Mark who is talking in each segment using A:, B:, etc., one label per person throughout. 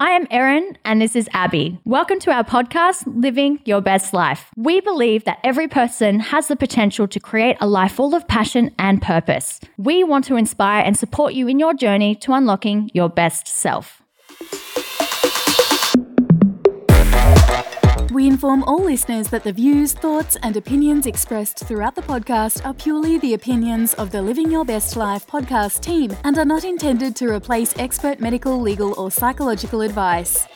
A: I am Erin and this is Abby. Welcome to our podcast, Living Your Best Life. We believe that every person has the potential to create a life full of passion and purpose. We want to inspire and support you in your journey to unlocking your best self.
B: We inform all listeners that the views, thoughts, and opinions expressed throughout the podcast are purely the opinions of the Living Your Best Life podcast team and are not intended to replace expert medical, legal, or psychological advice.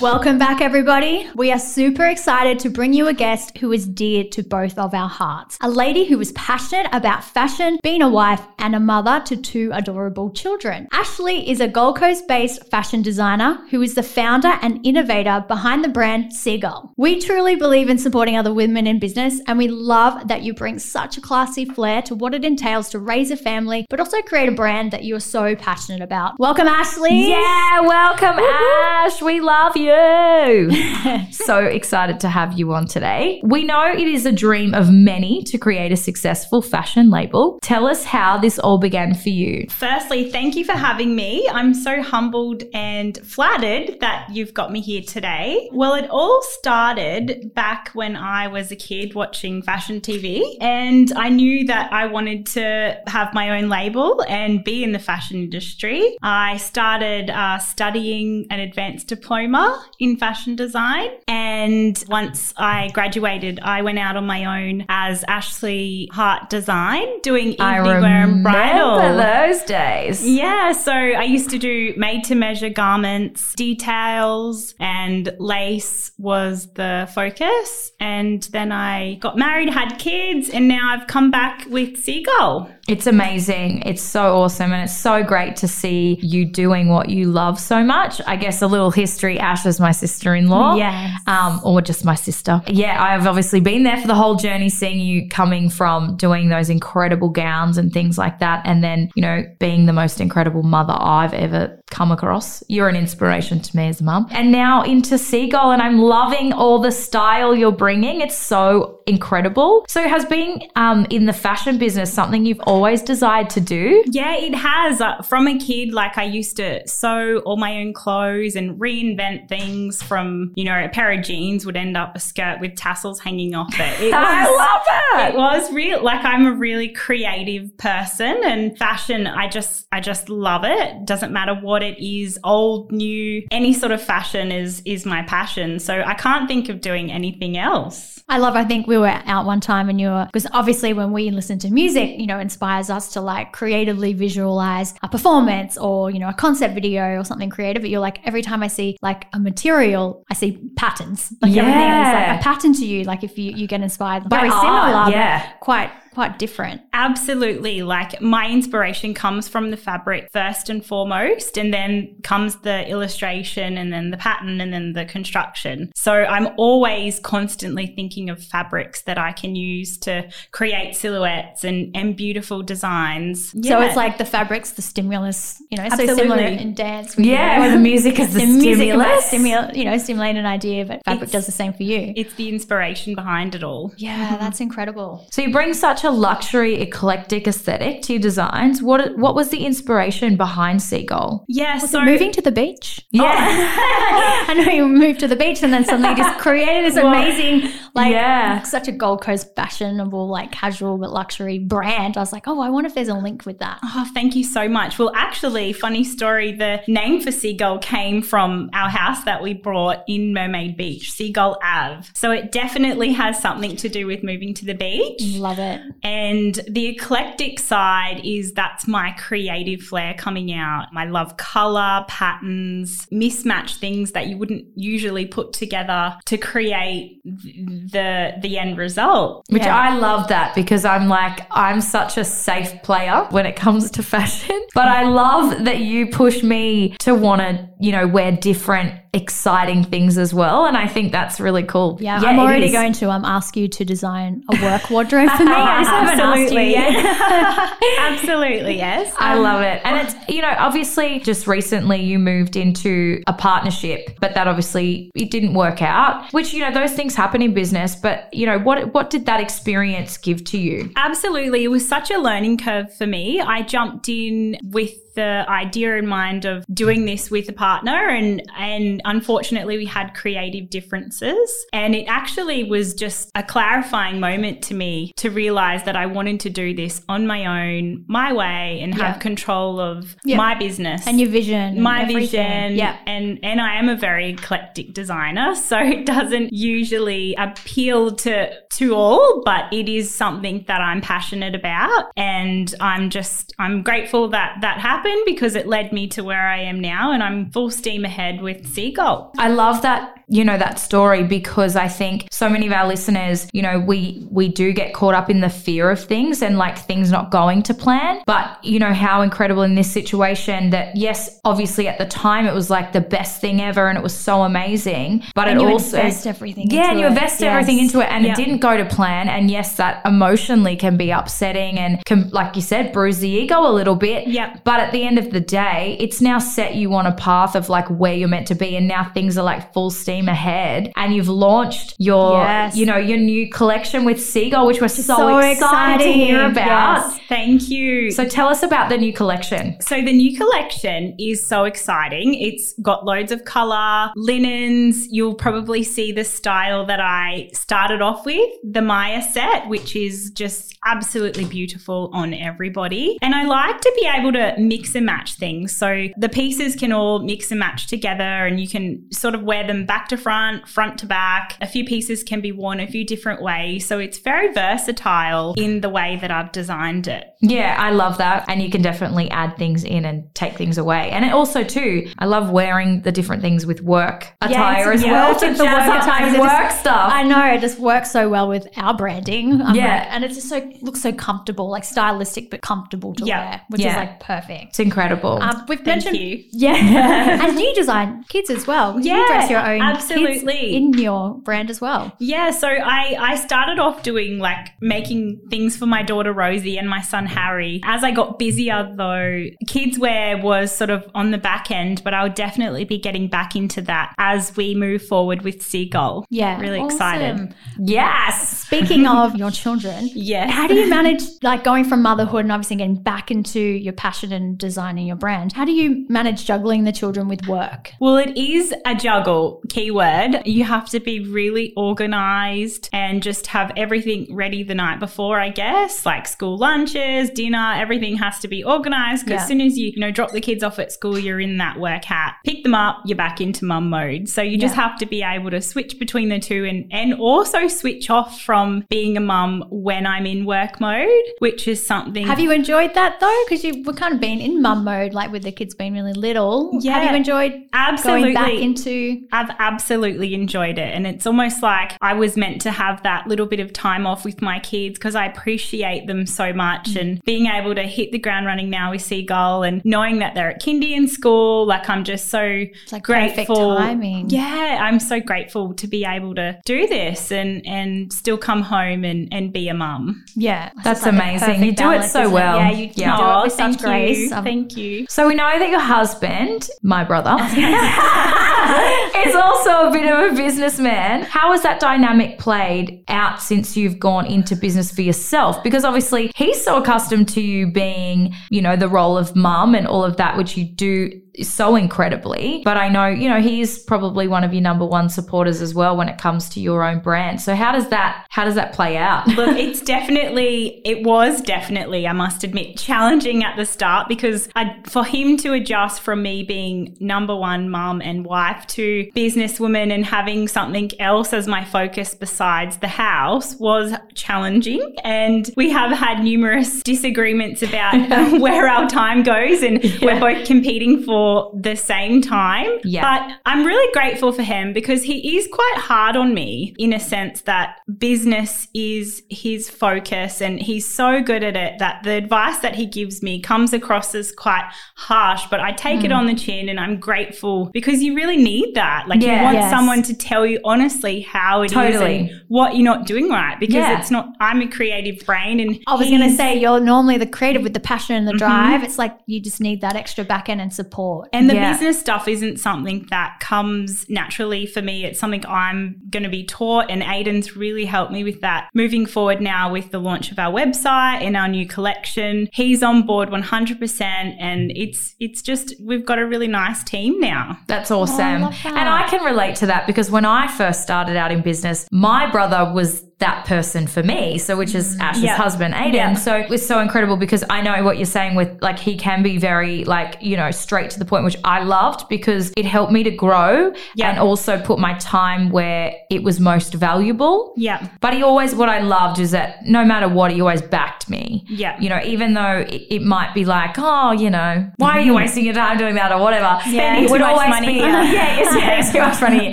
A: Welcome back, everybody. We are super excited to bring you a guest who is dear to both of our hearts. A lady who is passionate about fashion, being a wife, and a mother to two adorable children. Ashley is a Gold Coast based fashion designer who is the founder and innovator behind the brand Seagull. We truly believe in supporting other women in business, and we love that you bring such a classy flair to what it entails to raise a family, but also create a brand that you are so passionate about. Welcome, Ashley.
C: Yeah, welcome, Ash. We love you. so excited to have you on today. We know it is a dream of many to create a successful fashion label. Tell us how this all began for you.
D: Firstly, thank you for having me. I'm so humbled and flattered that you've got me here today. Well, it all started back when I was a kid watching fashion TV, and I knew that I wanted to have my own label and be in the fashion industry. I started uh, studying an advanced diploma in fashion design. And once I graduated, I went out on my own as Ashley Hart Design doing evening wear and bridal.
C: those days.
D: Yeah, so I used to do made to measure garments, details, and lace was the focus. And then I got married, had kids, and now I've come back with Seagull.
C: It's amazing. It's so awesome. And it's so great to see you doing what you love so much. I guess a little history Ash is my sister in law.
D: Yes.
C: Um, or just my sister. Yeah, I've obviously been there for the whole journey, seeing you coming from doing those incredible gowns and things like that. And then, you know, being the most incredible mother I've ever come across. You're an inspiration to me as a mum. And now into Seagull, and I'm loving all the style you're bringing. It's so incredible. So, has being um, in the fashion business something you've always desired to do?
D: Yeah, it has. Uh, from a kid, like I used to sew all my own clothes and reinvent things from, you know, a pair of jeans would end up a skirt with tassels hanging off it. it
C: I love it.
D: It was real. Like I'm a really creative person and fashion, I just, I just love it. Doesn't matter what it is, old, new, any sort of fashion is, is my passion. So I can't think of doing anything else.
A: I love, I think we were out one time and you were, because obviously when we listen to music, you know, inspires us to like creatively visualize a performance or, you know, a concept video or something creative. But you're like, every time I see like a material, I see patterns. Like everything is
C: Yeah.
A: like a pattern to you. Like if you, you get inspired,
C: By
A: very
C: art,
A: similar,
C: yeah.
A: quite, quite different.
D: Absolutely. Like my inspiration comes from the fabric first and foremost, and then comes the illustration and then the pattern and then the construction. So I'm always constantly thinking of fabrics that I can use to create silhouettes and, and beautiful designs.
A: So it's like the fabrics, the stimulus, you know, so similar
D: Absolutely.
A: in dance.
C: Yeah, or the music is the,
A: The
C: stimulus.
A: stimulate, you know, stimulate an idea, but fabric
D: It's-
A: does the same for you.
D: it's the inspiration behind it all.
A: Yeah, that's incredible.
C: So you bring such a luxury, eclectic aesthetic to your designs. What what was the inspiration behind Seagull?
D: Yeah, so
A: moving to the beach?
C: Yeah.
A: I know you moved to the beach and then suddenly just created this
C: Well,
A: amazing, like,
C: yeah.
A: such a Gold Coast fashionable, like casual but luxury brand. I was like, oh, I wonder if there's a link with that.
D: Oh, thank you so much. Well, actually, funny story, the name for Seagull came from our house that we bought in Mermaid Beach, Seagull Ave. So it definitely has something to do with moving to the beach.
A: Love it.
D: And the eclectic side is that's my creative flair coming out. I love color, patterns, mismatch things that you wouldn't usually put together to create the the end result.
C: Which
A: Yeah.
C: I love that because I'm like, I'm such a safe player when it comes to fashion. But I love that you push me to want to, you know, wear different, exciting things as well. And I think that's really cool.
A: Yeah, I'm already going to um, ask you to design a work wardrobe for me. I haven't asked you
D: Absolutely.
A: yet.
D: Absolutely, yes.
C: I um, love it. And it's, you know, obviously just recently you moved into a partnership, but that obviously it didn't work out, which, you know, those things happen in business. But, you know, what, what did that experience give to you?
D: Absolutely. It was such a learning curve for me. I jumped in with the idea in mind of doing this with a partner and and unfortunately we had creative differences and it actually was just a clarifying moment to me to realize that I wanted to do this on my own, my way and have control of
A: Yeah.
D: my business
A: And your vision.
D: my vision
A: Yeah.
D: and and I am a very eclectic designer so it doesn't usually appeal to to all but it is something that I'm passionate about and I'm just I'm grateful that that happened because it led me to where I am now and I'm full steam ahead with Seagull
C: I love that you know that story because I think so many of our listeners, you know, we we do get caught up in the fear of things and like things not going to plan. But you know how incredible in this situation that yes, obviously at the time it was like the best thing ever and it was so amazing. But
A: And
C: it
A: you
C: also
A: invest everything
C: yeah, and you
A: it.
C: invest
A: Yes.
C: everything into it and
D: Yeah.
C: it didn't go to plan. And yes, that emotionally can be upsetting and can, like you said, bruise the ego a little bit.
D: Yep.
C: But at the end of the day, it's now set you on a path of like where you're meant to be. And now things are like full steam ahead. And you've launched your,
A: Yes.
C: you know, your new collection with Seagull, which we're so,
A: so
C: excited to hear about.
A: Yes.
D: thank you
C: So tell us about the new collection.
D: So the new collection is so exciting. It's got loads of color, linens. You'll probably see the style that I started off with, the Maya set, which is just absolutely beautiful on everybody. And I like to be able to mix and match things. So the pieces can all mix and match together and you can sort of wear them back to front, front to back. A few pieces can be worn a few different ways. So it's very versatile in the way that I've designed it.
C: Yeah, I love that. And you can definitely add things in and take things away. And it also, too, I love wearing the different things with work attire as
A: yeah,
C: well
A: perfect
C: to
A: for work attire,
C: and
A: 'cause
C: work
A: just-
C: stuff.
A: I know it just works so well with our branding. Um,
C: Yeah.
A: and it just so looks so comfortable, like stylistic but comfortable to
D: Yeah.
A: wear, which
C: Yeah.
A: is like perfect.
C: It's incredible.
A: Um, we've
D: Thank
A: mentioned,
D: you.
A: yeah, and you design kids as well. you dress your own kids
D: absolutely.
A: in your brand as well.
D: Yeah, so I I started off doing like making things for my daughter Rosie and my son Harry. As I got busier though, kids wear was sort of on the back end, but I'll definitely be getting back into that as we move forward with Seagull.
A: Yeah,
D: Really
A: awesome.
D: excited.
C: yes.
A: Speaking of your children,
D: yeah,
A: how do you manage like going from motherhood and obviously getting back into your passion and designing your brand? How do you manage juggling the children with work?
D: Well, it is a juggle, keyword. You have to be really organized and just have everything ready the night before, I guess, like school lunches, dinner, everything has to be organized because
A: Yeah.
D: as soon as you, you know, drop the kids off at school, you're in that work hat. Pick them up, you're back into mum mode. So you just
A: Yeah.
D: have to be able to switch between the two and and also switch off from being a mum when I'm in work mode, which is something
A: Have you enjoyed that though? Because you were kind of been in mum mode, like with the kids being really little. Have you enjoyed
D: absolutely
A: going back into?
D: I've absolutely enjoyed it. And it's almost like I was meant to have that little bit of time off with my kids because I appreciate them so much. And being able to hit the ground running now with Seagull and knowing that they're at kindy in school, like I'm just so
A: like perfect
D: grateful.
A: timing.
D: Yeah, I'm so grateful to be able to do this and, and still come home and, and be a mum.
A: Yeah,
C: That's
A: It's like
C: amazing. You do it so
A: isn't
C: well.
D: Yeah, you
C: Yeah.
A: do it
D: Aw,
A: with such grace.
D: You.
A: Um,
D: thank you.
C: So we know that your husband, my brother, is also a bit of a businessman. How has that dynamic played out since you've gone into business for yourself? Because obviously he's so accustomed to you being, you know, the role of mum and all of that, which you do so incredibly. But I know, you know, he's probably one of your number one supporters as well when it comes to your own brand. So how does that how does that play out?
D: Look, it's definitely, it was definitely, I must admit, challenging at the start because I, for him to adjust from me being number one mum and wife to businesswoman and having something else as my focus besides the house was challenging. And we have had numerous disagreements about where our time goes and we're both competing for the same time.
C: Yeah.
D: But I'm really grateful for him because he is quite hard on me in a sense that business is his focus and he's so good at it that the advice that he gives me comes across as quite harsh, but I take
C: Mm.
D: it on the chin and I'm grateful because you really need that. Like
C: Yeah.
D: you want
A: Yes.
D: someone to tell you honestly how it is
C: Totally.
D: and what you're not doing right because
C: Yeah.
D: it's not I'm a creative brain and
A: I was going to say you're normally the creative with the passion and
C: Mm-hmm.
A: the drive. It's like you just need that extra back end and support. Support.
D: And the
C: Yeah.
D: business stuff isn't something that comes naturally for me. It's something I'm going to be taught, and Aiden's really helped me with that. Moving forward now with the launch of our website and our new collection, he's on board 100%, and it's it's just we've got a really nice team now.
C: That's oh, awesome.
A: love that.
C: And I can relate to that because when I first started out in business, my brother was that person for me. So, which is mm-hmm. Ash's
D: Yeah.
C: husband, Aiden.
D: Yeah.
C: So it was so incredible because I know what you're saying with like, he can be very like, you know, straight to the point, which I loved because it helped me to grow
D: Yeah.
C: and also put my time where it was most valuable.
D: Yeah.
C: But he always, what I loved is that no matter what, he always backed me.
D: Yeah.
C: You know, even though it, it might be like, oh, you know, why are you mm-hmm. wasting your time doing that or whatever. Yeah.
D: too
C: would always
D: money.
C: be, yeah, you're spending too much money.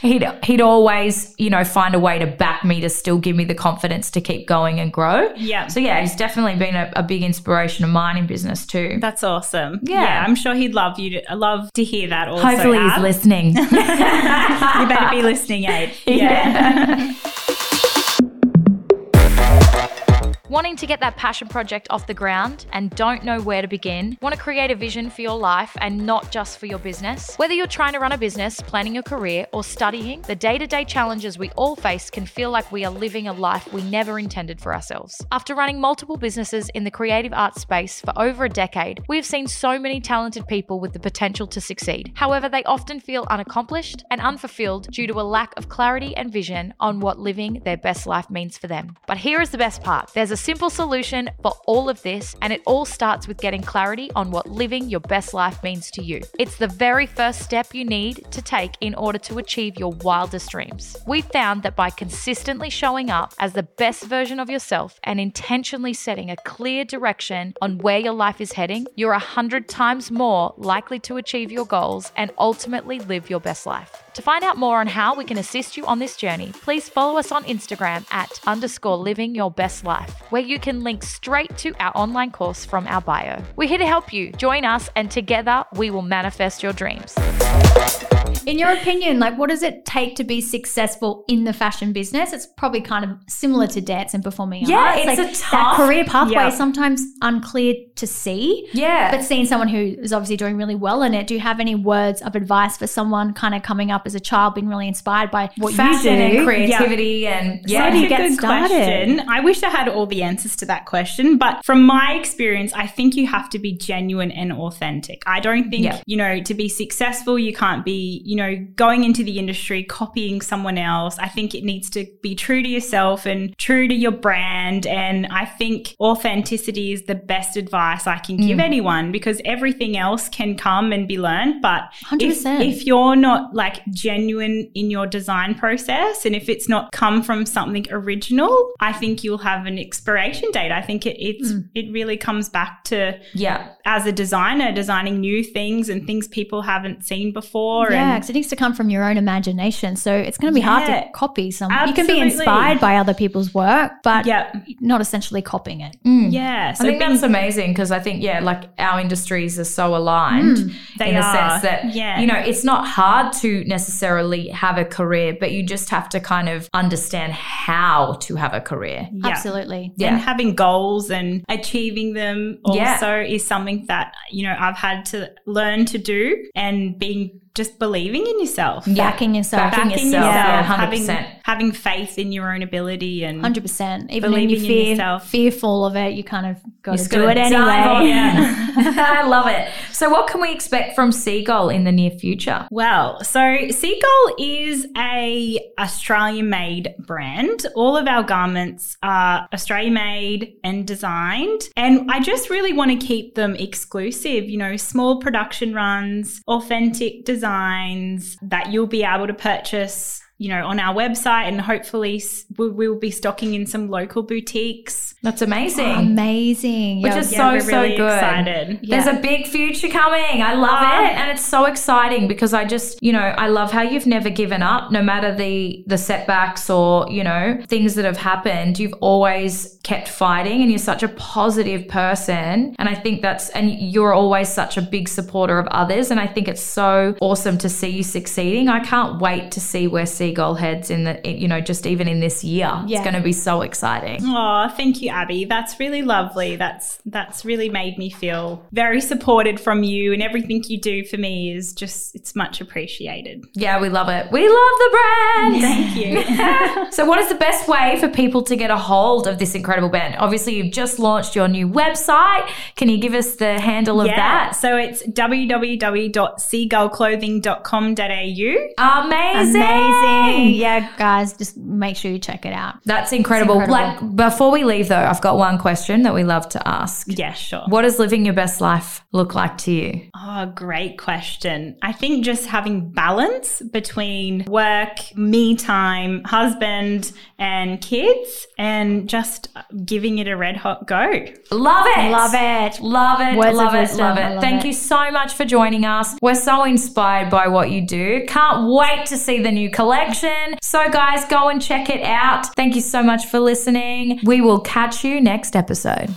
C: He'd, he'd always, you know, find a way to back me to still give me the confidence to keep going and grow.
D: Yeah.
C: So yeah, he's definitely been a, a big inspiration of mine in business too.
D: That's awesome.
C: Yeah.
D: I'm sure he'd love you to uh, love to hear that also.
C: Hopefully he's listening.
D: you better be listening, Aid. Yeah.
C: Wanting to get that passion project off the ground and don't know where to begin? Want to create a vision for your life and not just for your business? Whether you're trying to run a business, planning your career, or studying, the day to day challenges we all face can feel like we are living a life we never intended for ourselves. After running multiple businesses in the creative arts space for over a decade, we have seen so many talented people with the potential to succeed. However, they often feel unaccomplished and unfulfilled due to a lack of clarity and vision on what living their best life means for them. But here is the best part there's a simple solution for all of this, and it all starts with getting clarity on what living your best life means to you. It's the very first step you need to take in order to achieve your wildest dreams. We found that by consistently showing up as the best version of yourself and intentionally setting a clear direction on where your life is heading, you're a hundred times more likely to achieve your goals and ultimately live your best life. To find out more on how we can assist you on this journey, please follow us on Instagram at underscore living your best life, where you can link straight to our online course from our bio. We're here to help you. Join us, and together we will manifest your dreams.
A: In your opinion, like what does it take to be successful in the fashion business? It's probably kind of similar to dance and performing
C: Yeah,
A: arts.
C: it's
A: like
C: a
A: that
C: tough-
A: career pathway
D: Yeah.
A: sometimes unclear to see.
C: Yeah.
A: But seeing someone who is obviously doing really well in it, do you have any words of advice for someone kind of coming up as a child, being really inspired by what
C: Fashion
A: you do?
C: and creativity and yeah.
A: How do you
D: Such a
A: get
D: good
A: started?
D: question. I wish I had all the answers to that question, but from my experience, I think you have to be genuine and authentic. I don't think,
C: Yeah.
D: you know, to be successful, you can't be, you know, going into the industry copying someone else. I think it needs to be true to yourself and true to your brand. And I think authenticity is the best advice I can
C: Mm.
D: give anyone because everything else can come and be learned. But if,
A: 100%.
D: if you're not like genuine in your design process and if it's not come from something original, I think you'll have an expiration date. I think it it's
A: Mm.
D: it really comes back to
C: yeah.
D: as a designer designing new things and things people haven't seen before
A: Yeah,
D: and
A: because um, it needs to come from your own imagination. So it's going to be hard to copy some. You can be inspired by other people's work, but
D: yeah.
A: not essentially copying it. Mm. Mm.
D: Yeah. So
C: I think
D: being-
C: that's amazing because I think, yeah, like our industries are so aligned mm.
D: They
C: in the
D: are.
C: sense that,
D: Yeah.
C: you know, it's not hard to necessarily have a career, but you just have to kind of understand how to have a career.
D: Yeah.
A: Absolutely.
C: Yeah.
D: and having goals and achieving them
C: Yeah.
D: also is something that you know I've had to learn to do and being just believing in yourself
A: Backing yourself.
C: Backing
D: backing
C: yourself,
D: yourself,
C: yeah,
D: having
C: 100%.
D: having faith in your own ability and
A: Hundred percent. Even when you fear,
D: yourself.
A: fearful of it, you kind of got
C: You
A: to
C: just
A: do it
C: dive on
A: anyway.
C: Oh, I love it. So, what can we expect from Seagull in the near future?
D: Well, so Seagull is a Australian made brand. All of our garments are Australian made and designed. And I just really want to keep them exclusive, you know, small production runs, authentic designs that you'll be able to purchase. You know, on our website, and hopefully s- we will be stocking in some local boutiques.
C: That's amazing.
A: Amazing.
C: Which
A: Yeah.
C: is
D: Yeah,
C: so,
D: we're
C: so
D: really
C: good.
D: excited.
C: There's a big future coming. I love it. And it's so exciting because I just, you know, I love how you've never given up, no matter the the setbacks or, you know, things that have happened. You've always kept fighting and you're such a positive person. And I think that's and you're always such a big supporter of others. And I think it's so awesome to see you succeeding. I can't wait to see where seagull heads in the, you know, just even in this year.
A: Yeah.
C: It's going to be so exciting.
D: Oh, thank you, Abby. That's really lovely. That's that's really made me feel very supported from you, and everything you do for me is just it's much appreciated.
C: Yeah, we love it. We love the brand.
D: Thank you.
C: so, what is the best way for people to get a hold of this incredible band? Obviously, you've just launched your new website. Can you give us the handle of
D: yeah,
C: that?
D: so it's www.seagullclothing.com.au.
C: Amazing.
A: Amazing. Yeah, guys, just make sure you check it out.
C: That's incredible.
A: incredible.
C: Like, before we leave, though, I've got one question that we love to ask.
D: Yeah, sure.
C: What does living your best life look like to you?
D: Oh, great question. I think just having balance between work, me time, husband, and kids, and just giving it a red hot go.
C: Love it.
A: Love it.
C: Love it.
A: Words
C: love it. Love it.
A: love
C: Thank
A: it.
C: you so much for joining us. We're so inspired by what you do. Can't wait to see the new collection. So, guys, go and check it out. Thank you so much for listening. We will catch you next episode.